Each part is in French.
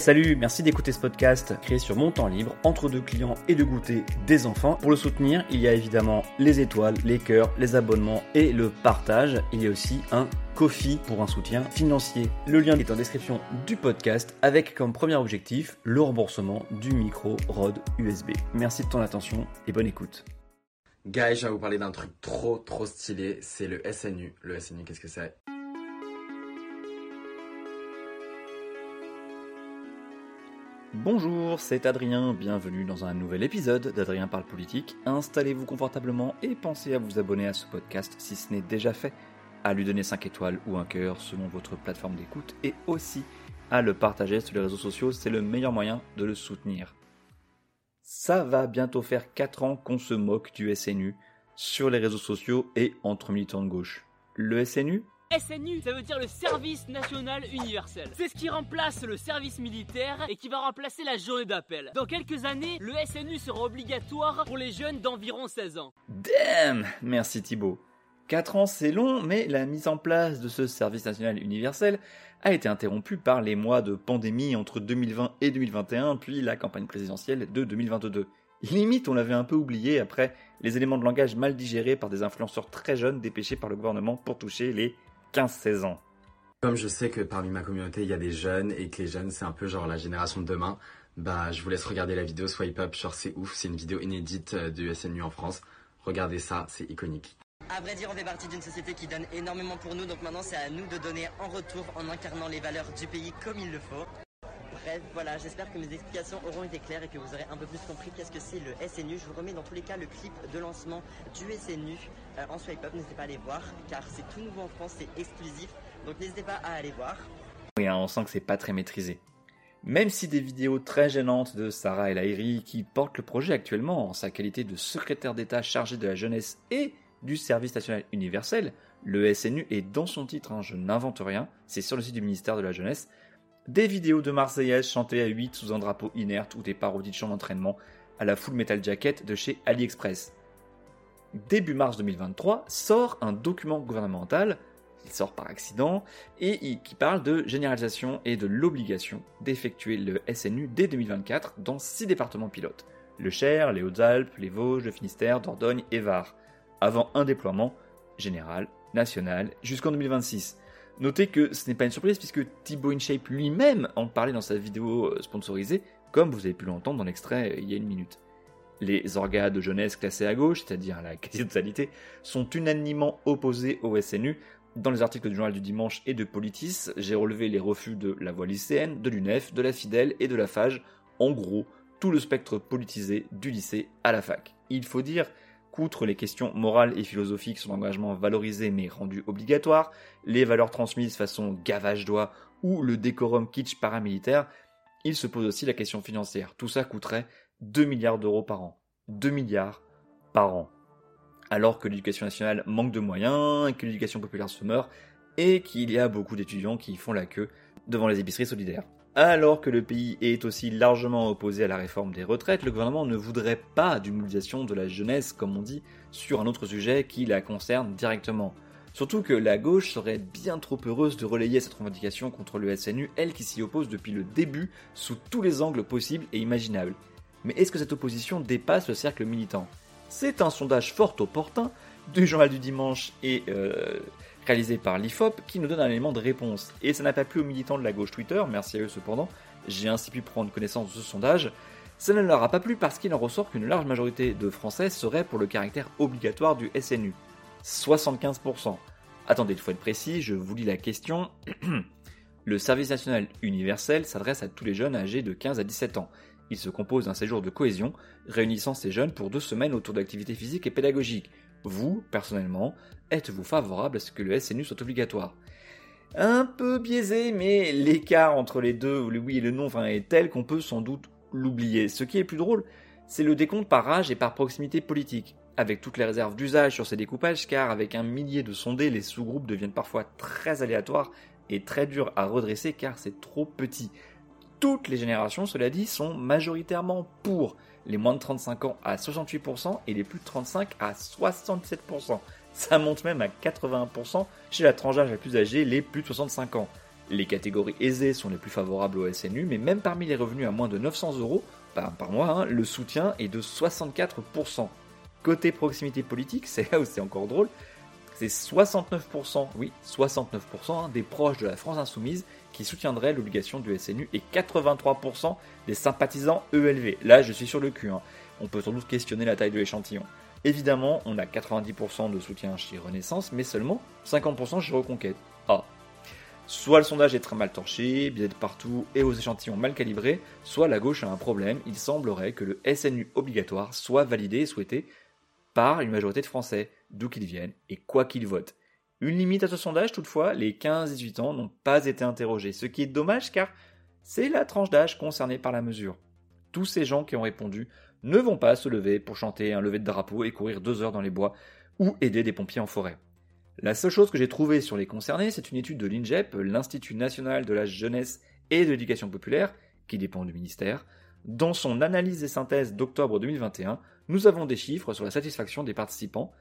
Salut, merci d'écouter ce podcast créé sur mon temps libre, entre deux clients et de goûter des enfants. Pour le soutenir, il y a évidemment les étoiles, les cœurs, les abonnements et le partage. Il y a aussi un Kofi pour un soutien financier. Le lien est en description du podcast avec comme premier objectif le remboursement du micro ROD USB. Merci de ton attention et bonne écoute. Guys, je vais vous parler d'un truc trop trop stylé, c'est le SNU. Le SNU, qu'est-ce que c'est? Bonjour, c'est Adrien, bienvenue dans un nouvel épisode d'Adrien parle politique. Installez-vous confortablement et pensez à vous abonner à ce podcast si ce n'est déjà fait, à lui donner 5 étoiles ou un cœur selon votre plateforme d'écoute et aussi à le partager sur les réseaux sociaux, c'est le meilleur moyen de le soutenir. Ça va bientôt faire 4 ans qu'on se moque du SNU sur les réseaux sociaux et entre militants de gauche. Le SNU, SNU, ça veut dire le service national universel. C'est ce qui remplace le service militaire et qui va remplacer la journée d'appel. Dans quelques années, le SNU sera obligatoire pour les jeunes d'environ 16 ans. Damn Merci Thibaut. 4 ans c'est long, mais la mise en place de ce service national universel a été interrompue par les mois de pandémie entre 2020 et 2021, puis la campagne présidentielle de 2022. Limite, on l'avait un peu oublié après les éléments de langage mal digérés par des influenceurs très jeunes dépêchés par le gouvernement pour toucher les 15-16 ans. Comme je sais que parmi ma communauté, il y a des jeunes et que les jeunes, c'est un peu genre la génération de demain, bah je vous laisse regarder la vidéo Swipe Up, genre c'est ouf, c'est une vidéo inédite euh, du SNU en France. Regardez ça, c'est iconique. À vrai dire, on fait partie d'une société qui donne énormément pour nous, donc maintenant c'est à nous de donner en retour en incarnant les valeurs du pays comme il le faut. Bref, voilà, j'espère que mes explications auront été claires et que vous aurez un peu plus compris qu'est-ce que c'est le SNU. Je vous remets dans tous les cas le clip de lancement du SNU euh, en swipe up, n'hésitez pas à aller voir car c'est tout nouveau en France, c'est exclusif, donc n'hésitez pas à aller voir. Oui, hein, on sent que c'est pas très maîtrisé. Même si des vidéos très gênantes de Sarah El Haïry, qui porte le projet actuellement en sa qualité de secrétaire d'État chargé de la jeunesse et du service national universel, le SNU est dans son titre, hein, je n'invente rien, c'est sur le site du ministère de la Jeunesse, des vidéos de Marseillaise chantées à 8 sous un drapeau inerte ou des parodies de chants d'entraînement à la Full Metal Jacket de chez AliExpress. Début mars 2023 sort un document gouvernemental, il sort par accident, et qui parle de généralisation et de l'obligation d'effectuer le SNU dès 2024 dans 6 départements pilotes. Le Cher, les Hautes-Alpes, les Vosges, le Finistère, Dordogne et Var, avant un déploiement général, national, jusqu'en 2026. Notez que ce n'est pas une surprise puisque Thibaut InShape lui-même en parlait dans sa vidéo euh, sponsorisée, comme vous avez pu l'entendre dans l'extrait euh, il y a une minute. Les organes de jeunesse classés à gauche, c'est-à-dire la quasi-totalité, sont unanimement opposés au SNU. Dans les articles du journal du dimanche et de Politis, j'ai relevé les refus de la voie lycéenne, de l'UNEF, de la Fidèle et de la FAGE, en gros, tout le spectre politisé du lycée à la fac. Il faut dire qu'outre les questions morales et philosophiques, son engagement valorisé mais rendu obligatoire, les valeurs transmises façon gavage doigt ou le décorum kitsch paramilitaire, il se pose aussi la question financière. Tout ça coûterait 2 milliards d'euros par an. 2 milliards par an. Alors que l'éducation nationale manque de moyens, que l'éducation populaire se meurt, et qu'il y a beaucoup d'étudiants qui font la queue devant les épiceries solidaires. Alors que le pays est aussi largement opposé à la réforme des retraites, le gouvernement ne voudrait pas d'une mobilisation de la jeunesse, comme on dit, sur un autre sujet qui la concerne directement. Surtout que la gauche serait bien trop heureuse de relayer cette revendication contre le SNU, elle qui s'y oppose depuis le début sous tous les angles possibles et imaginables. Mais est-ce que cette opposition dépasse le cercle militant? C'est un sondage fort opportun du journal du dimanche et euh, réalisé par l'IFOP, qui nous donne un élément de réponse. Et ça n'a pas plu aux militants de la gauche Twitter, merci à eux cependant, j'ai ainsi pu prendre connaissance de ce sondage. Ça ne leur a pas plu parce qu'il en ressort qu'une large majorité de Français seraient pour le caractère obligatoire du SNU. 75%. Attendez, il faut être précis, je vous lis la question. le service national universel s'adresse à tous les jeunes âgés de 15 à 17 ans. Il se compose d'un séjour de cohésion, réunissant ces jeunes pour deux semaines autour d'activités physiques et pédagogiques. Vous, personnellement, êtes-vous favorable à ce que le SNU soit obligatoire? Un peu biaisé, mais l'écart entre les deux, le oui et le non, est tel qu'on peut sans doute l'oublier. Ce qui est plus drôle, c'est le décompte par âge et par proximité politique, avec toutes les réserves d'usage sur ces découpages, car avec un millier de sondés, les sous-groupes deviennent parfois très aléatoires et très durs à redresser car c'est trop petit. Toutes les générations, cela dit, sont majoritairement pour les moins de 35 ans à 68% et les plus de 35 à 67%. Ça monte même à 81% chez la tranche d'âge la plus âgée, les plus de 65 ans. Les catégories aisées sont les plus favorables au SNU, mais même parmi les revenus à moins de 900 euros par, par mois, hein, le soutien est de 64%. Côté proximité politique, c'est là où c'est encore drôle, c'est 69%, oui, 69% hein, des proches de la France insoumise qui soutiendraient l'obligation du SNU et 83% des sympathisants ELV. Là, je suis sur le cul. Hein. On peut sans doute questionner la taille de l'échantillon. Évidemment, on a 90% de soutien chez Renaissance, mais seulement 50% chez Reconquête. Ah. Soit le sondage est très mal torché, biais de partout et aux échantillons mal calibrés, soit la gauche a un problème. Il semblerait que le SNU obligatoire soit validé et souhaité par une majorité de Français, d'où qu'ils viennent et quoi qu'ils votent. Une limite à ce sondage, toutefois, les 15-18 ans n'ont pas été interrogés, ce qui est dommage car c'est la tranche d'âge concernée par la mesure. Tous ces gens qui ont répondu ne vont pas se lever pour chanter un lever de drapeau et courir deux heures dans les bois ou aider des pompiers en forêt. La seule chose que j'ai trouvée sur les concernés, c'est une étude de l'INJEP, l'Institut national de la jeunesse et de l'éducation populaire, qui dépend du ministère. Dans son analyse et synthèse d'octobre 2021, nous avons des chiffres sur la satisfaction des participants,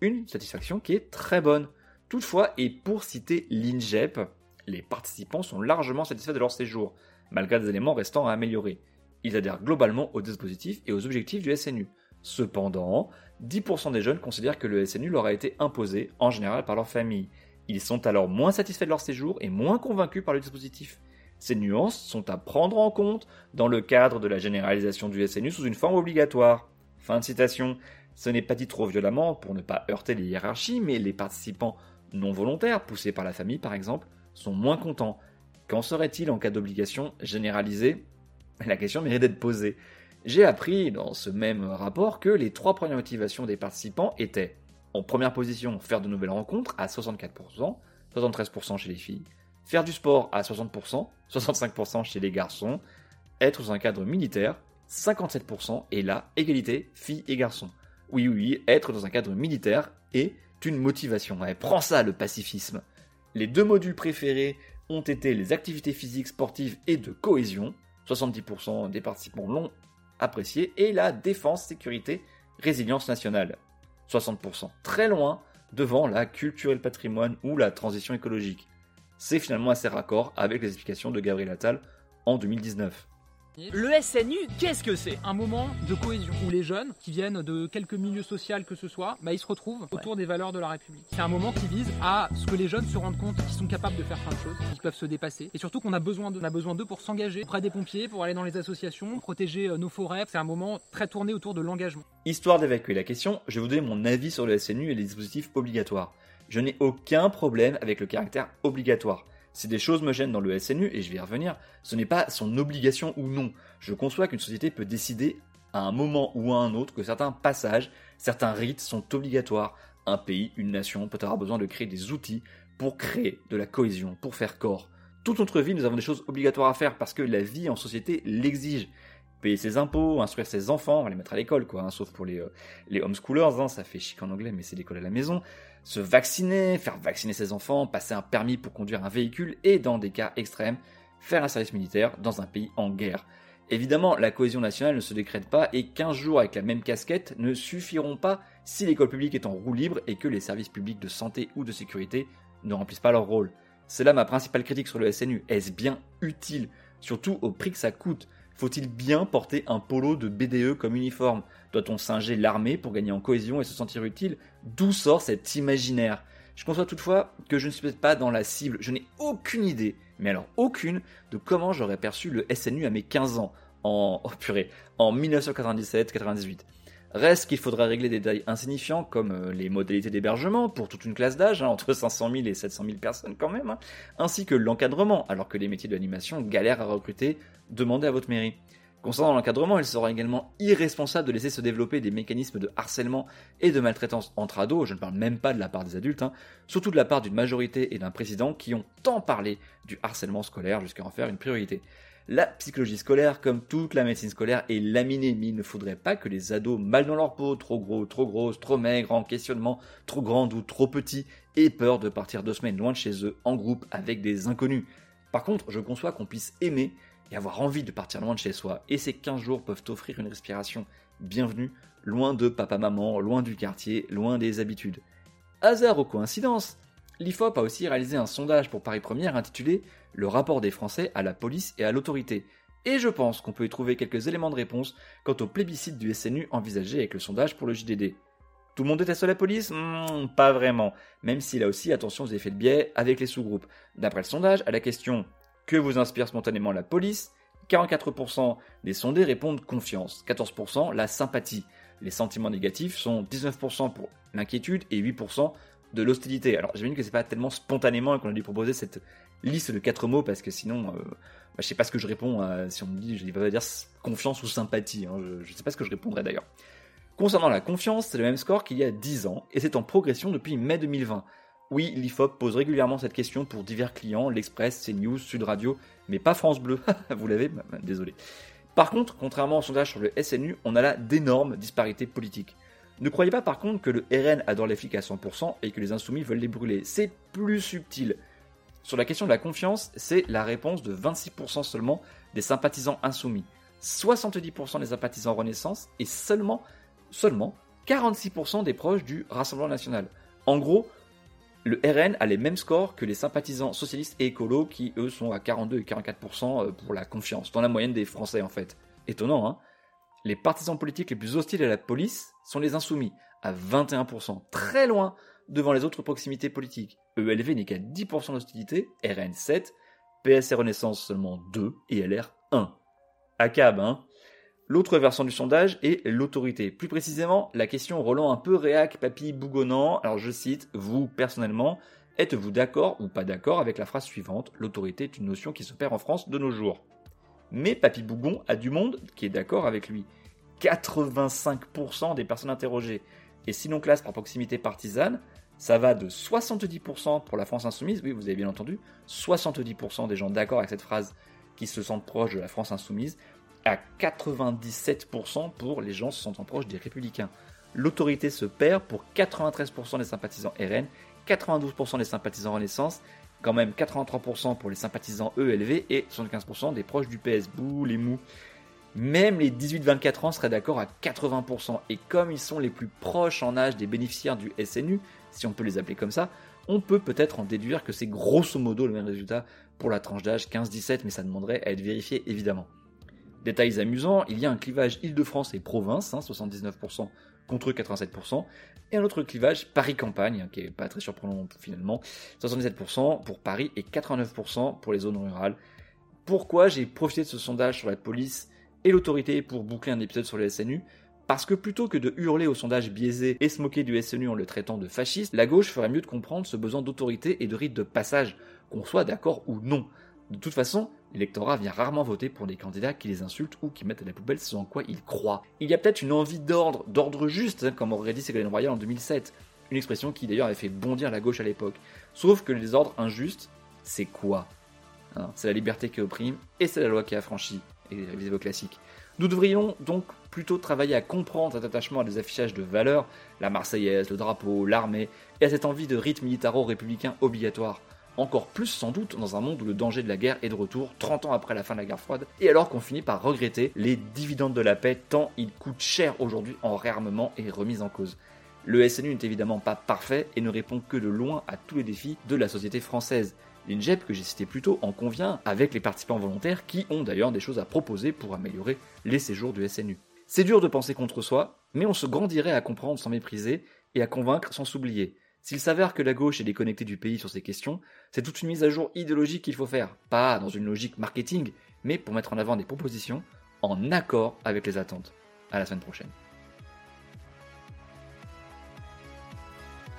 une satisfaction qui est très bonne. Toutefois, et pour citer l'INJEP, les participants sont largement satisfaits de leur séjour, malgré des éléments restant à améliorer. Ils adhèrent globalement au dispositif et aux objectifs du SNU. Cependant, 10% des jeunes considèrent que le SNU leur a été imposé, en général par leur famille. Ils sont alors moins satisfaits de leur séjour et moins convaincus par le dispositif. Ces nuances sont à prendre en compte dans le cadre de la généralisation du SNU sous une forme obligatoire. Fin de citation. Ce n'est pas dit trop violemment pour ne pas heurter les hiérarchies, mais les participants non volontaires, poussés par la famille par exemple, sont moins contents. Qu'en serait-il en cas d'obligation généralisée? La question mérite d'être posée. J'ai appris dans ce même rapport que les trois premières motivations des participants étaient en première position faire de nouvelles rencontres à 64%, 73% chez les filles, faire du sport à 60%, 65% chez les garçons, être dans un cadre militaire, 57%, et là, égalité filles et garçons. Oui, oui, être dans un cadre militaire est une motivation. prends ça le pacifisme. Les deux modules préférés ont été les activités physiques, sportives et de cohésion. 70% des participants l'ont apprécié, et la défense, sécurité, résilience nationale. 60%. Très loin devant la culture et le patrimoine ou la transition écologique. C'est finalement assez raccord avec les explications de Gabriel Attal en 2019. Le SNU, qu'est-ce que c'est? Un moment de cohésion où les jeunes qui viennent de quelques milieux sociaux que ce soit, bah, ils se retrouvent autour des valeurs de la République. C'est un moment qui vise à ce que les jeunes se rendent compte qu'ils sont capables de faire plein de choses, qu'ils peuvent se dépasser et surtout qu'on a besoin d'eux. On a besoin d'eux pour s'engager auprès des pompiers, pour aller dans les associations, protéger euh, nos forêts. C'est un moment très tourné autour de l'engagement. Histoire d'évacuer la question, je vais vous donner mon avis sur le SNU et les dispositifs obligatoires. Je n'ai aucun problème avec le caractère obligatoire. Si des choses me gênent dans le SNU, et je vais y revenir, ce n'est pas son obligation ou non. Je conçois qu'une société peut décider à un moment ou à un autre que certains passages, certains rites sont obligatoires. Un pays, une nation peut avoir besoin de créer des outils pour créer de la cohésion, pour faire corps. Toute notre vie, nous avons des choses obligatoires à faire parce que la vie en société l'exige. Payer ses impôts, instruire ses enfants, les mettre à l'école, quoi, hein, sauf pour les, euh, les homeschoolers, hein, ça fait chic en anglais, mais c'est l'école à la maison se vacciner, faire vacciner ses enfants, passer un permis pour conduire un véhicule et, dans des cas extrêmes, faire un service militaire dans un pays en guerre. Évidemment, la cohésion nationale ne se décrète pas et 15 jours avec la même casquette ne suffiront pas si l'école publique est en roue libre et que les services publics de santé ou de sécurité ne remplissent pas leur rôle. C'est là ma principale critique sur le SNU. Est-ce bien utile? Surtout au prix que ça coûte. Faut-il bien porter un polo de BDE comme uniforme? Doit-on singer l'armée pour gagner en cohésion et se sentir utile? D'où sort cet imaginaire? Je conçois toutefois que je ne suis pas dans la cible, je n'ai aucune idée, mais alors aucune, de comment j'aurais perçu le SNU à mes 15 ans, en, oh purée, en 1997-98. Reste qu'il faudra régler des détails insignifiants comme euh, les modalités d'hébergement pour toute une classe d'âge, hein, entre 500 000 et 700 000 personnes quand même, hein, ainsi que l'encadrement, alors que les métiers de l'animation galèrent à recruter, demandez à votre mairie. Concernant l'encadrement, il sera également irresponsable de laisser se développer des mécanismes de harcèlement et de maltraitance entre ados, je ne parle même pas de la part des adultes, hein, surtout de la part d'une majorité et d'un président qui ont tant parlé du harcèlement scolaire jusqu'à en faire une priorité. La psychologie scolaire, comme toute la médecine scolaire, est laminée, mais il ne faudrait pas que les ados mal dans leur peau, trop gros, trop grosses, trop maigres, en questionnement, trop grandes ou trop petits, aient peur de partir deux semaines loin de chez eux, en groupe, avec des inconnus. Par contre, je conçois qu'on puisse aimer et avoir envie de partir loin de chez soi, et ces 15 jours peuvent offrir une respiration bienvenue, loin de papa-maman, loin du quartier, loin des habitudes. Hasard ou coïncidence L'IFOP a aussi réalisé un sondage pour Paris Première intitulé Le rapport des Français à la police et à l'autorité. Et je pense qu'on peut y trouver quelques éléments de réponse quant au plébiscite du SNU envisagé avec le sondage pour le JDD. Tout le monde déteste la police? Hmm, Pas vraiment, même s'il a aussi attention aux effets de biais avec les sous-groupes. D'après le sondage, à la question Que vous inspire spontanément la police? 44% des sondés répondent confiance, 14% la sympathie. Les sentiments négatifs sont 19% pour l'inquiétude et 8% de l'hostilité. Alors j'imagine que c'est pas tellement spontanément qu'on a dû proposer cette liste de quatre mots parce que sinon, euh, bah, je sais pas ce que je réponds à- si on me dit, je vais dire confiance ou sympathie. hein. je, je sais pas ce que je répondrais d'ailleurs. Concernant la confiance, c'est le même score qu'il y a 10 ans et c'est en progression depuis mai 2020. Oui, l'IFOP pose régulièrement cette question pour divers clients, l'Express, CNews, Sud Radio, mais pas France Bleu. Vous l'avez Bah, bah, Désolé. Par contre, contrairement au sondage sur le SNU, on a là d'énormes disparités politiques. Ne croyez pas par contre que le RN adore les flics à 100% et que les insoumis veulent les brûler. C'est plus subtil. Sur la question de la confiance, c'est la réponse de 26% seulement des sympathisants insoumis, 70% des sympathisants Renaissance et seulement, seulement 46% des proches du Rassemblement National. En gros, le RN a les mêmes scores que les sympathisants socialistes et écolos qui, eux, sont à 42 et 44% pour la confiance, dans la moyenne des Français en fait. Étonnant, hein? Les partisans politiques les plus hostiles à la police sont les insoumis, à 21%, très loin devant les autres proximités politiques. ELV n'est qu'à 10% d'hostilité, RN 7, PS et Renaissance seulement 2 et LR 1. ACAB, hein L'autre versant du sondage est l'autorité. Plus précisément, la question relant un peu réac, papy, bougonnant. Alors je cite, vous, personnellement, êtes-vous d'accord ou pas d'accord avec la phrase suivante? L'autorité est une notion qui se perd en France de nos jours. Mais Papy Bougon a du monde qui est d'accord avec lui. 85% des personnes interrogées. Et sinon classe par proximité partisane, ça va de 70% pour la France insoumise, oui vous avez bien entendu, 70% des gens d'accord avec cette phrase qui se sentent proches de la France insoumise, à 97% pour les gens se sentant proches des républicains. L'autorité se perd pour 93% des sympathisants RN, 92% des sympathisants Renaissance, quand même 83% pour les sympathisants ELV et 75% des proches du PS. Bouh, les mous. Même les 18-24 ans seraient d'accord à 80%. Et comme ils sont les plus proches en âge des bénéficiaires du SNU, si on peut les appeler comme ça, on peut peut-être en déduire que c'est grosso modo le même résultat pour la tranche d'âge 15-17, mais ça demanderait à être vérifié évidemment. Détails amusants, il y a un clivage Île-de-France et province, hein, 79% contre 87%, et un autre clivage Paris-Campagne, qui est pas très surprenant finalement, 77% pour Paris et 89% pour les zones rurales. Pourquoi j'ai profité de ce sondage sur la police et l'autorité pour boucler un épisode sur le SNU parce que plutôt que de hurler au sondage biaisé et se moquer du SNU en le traitant de fasciste, la gauche ferait mieux de comprendre ce besoin d'autorité et de rite de passage, qu'on soit d'accord ou non. De toute façon, l'électorat vient rarement voter pour des candidats qui les insultent ou qui mettent à la poubelle ce en quoi ils croient. Il y a peut-être une envie d'ordre, d'ordre juste, hein, comme aurait dit Ségolène Royal en 2007, une expression qui d'ailleurs avait fait bondir la gauche à l'époque. Sauf que les ordres injustes, c'est quoi hein? C'est la liberté qui opprime et c'est la loi qui affranchit, et les vos classiques. Nous devrions donc plutôt travailler à comprendre cet attachement à des affichages de valeurs, la Marseillaise, le drapeau, l'armée, et à cette envie de rite militaro-républicain obligatoire. Encore plus sans doute dans un monde où le danger de la guerre est de retour 30 ans après la fin de la guerre froide, et alors qu'on finit par regretter les dividendes de la paix tant ils coûtent cher aujourd'hui en réarmement et remise en cause. Le SNU n'est évidemment pas parfait et ne répond que de loin à tous les défis de la société française. L'INJEP que j'ai cité plus tôt en convient avec les participants volontaires qui ont d'ailleurs des choses à proposer pour améliorer les séjours du SNU. C'est dur de penser contre soi, mais on se grandirait à comprendre sans mépriser et à convaincre sans s'oublier. S'il s'avère que la gauche est déconnectée du pays sur ces questions, c'est toute une mise à jour idéologique qu'il faut faire, pas dans une logique marketing, mais pour mettre en avant des propositions en accord avec les attentes. À la semaine prochaine.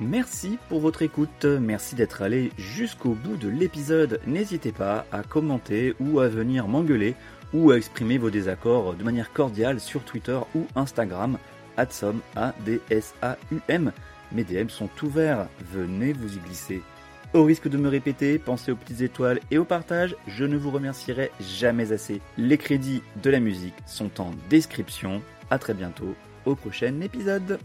Merci pour votre écoute, merci d'être allé jusqu'au bout de l'épisode. N'hésitez pas à commenter ou à venir m'engueuler ou à exprimer vos désaccords de manière cordiale sur Twitter ou Instagram, adsom. Mes DM sont ouverts, venez vous y glisser. Au risque de me répéter, pensez aux petites étoiles et au partage, je ne vous remercierai jamais assez. Les crédits de la musique sont en description. À très bientôt au prochain épisode.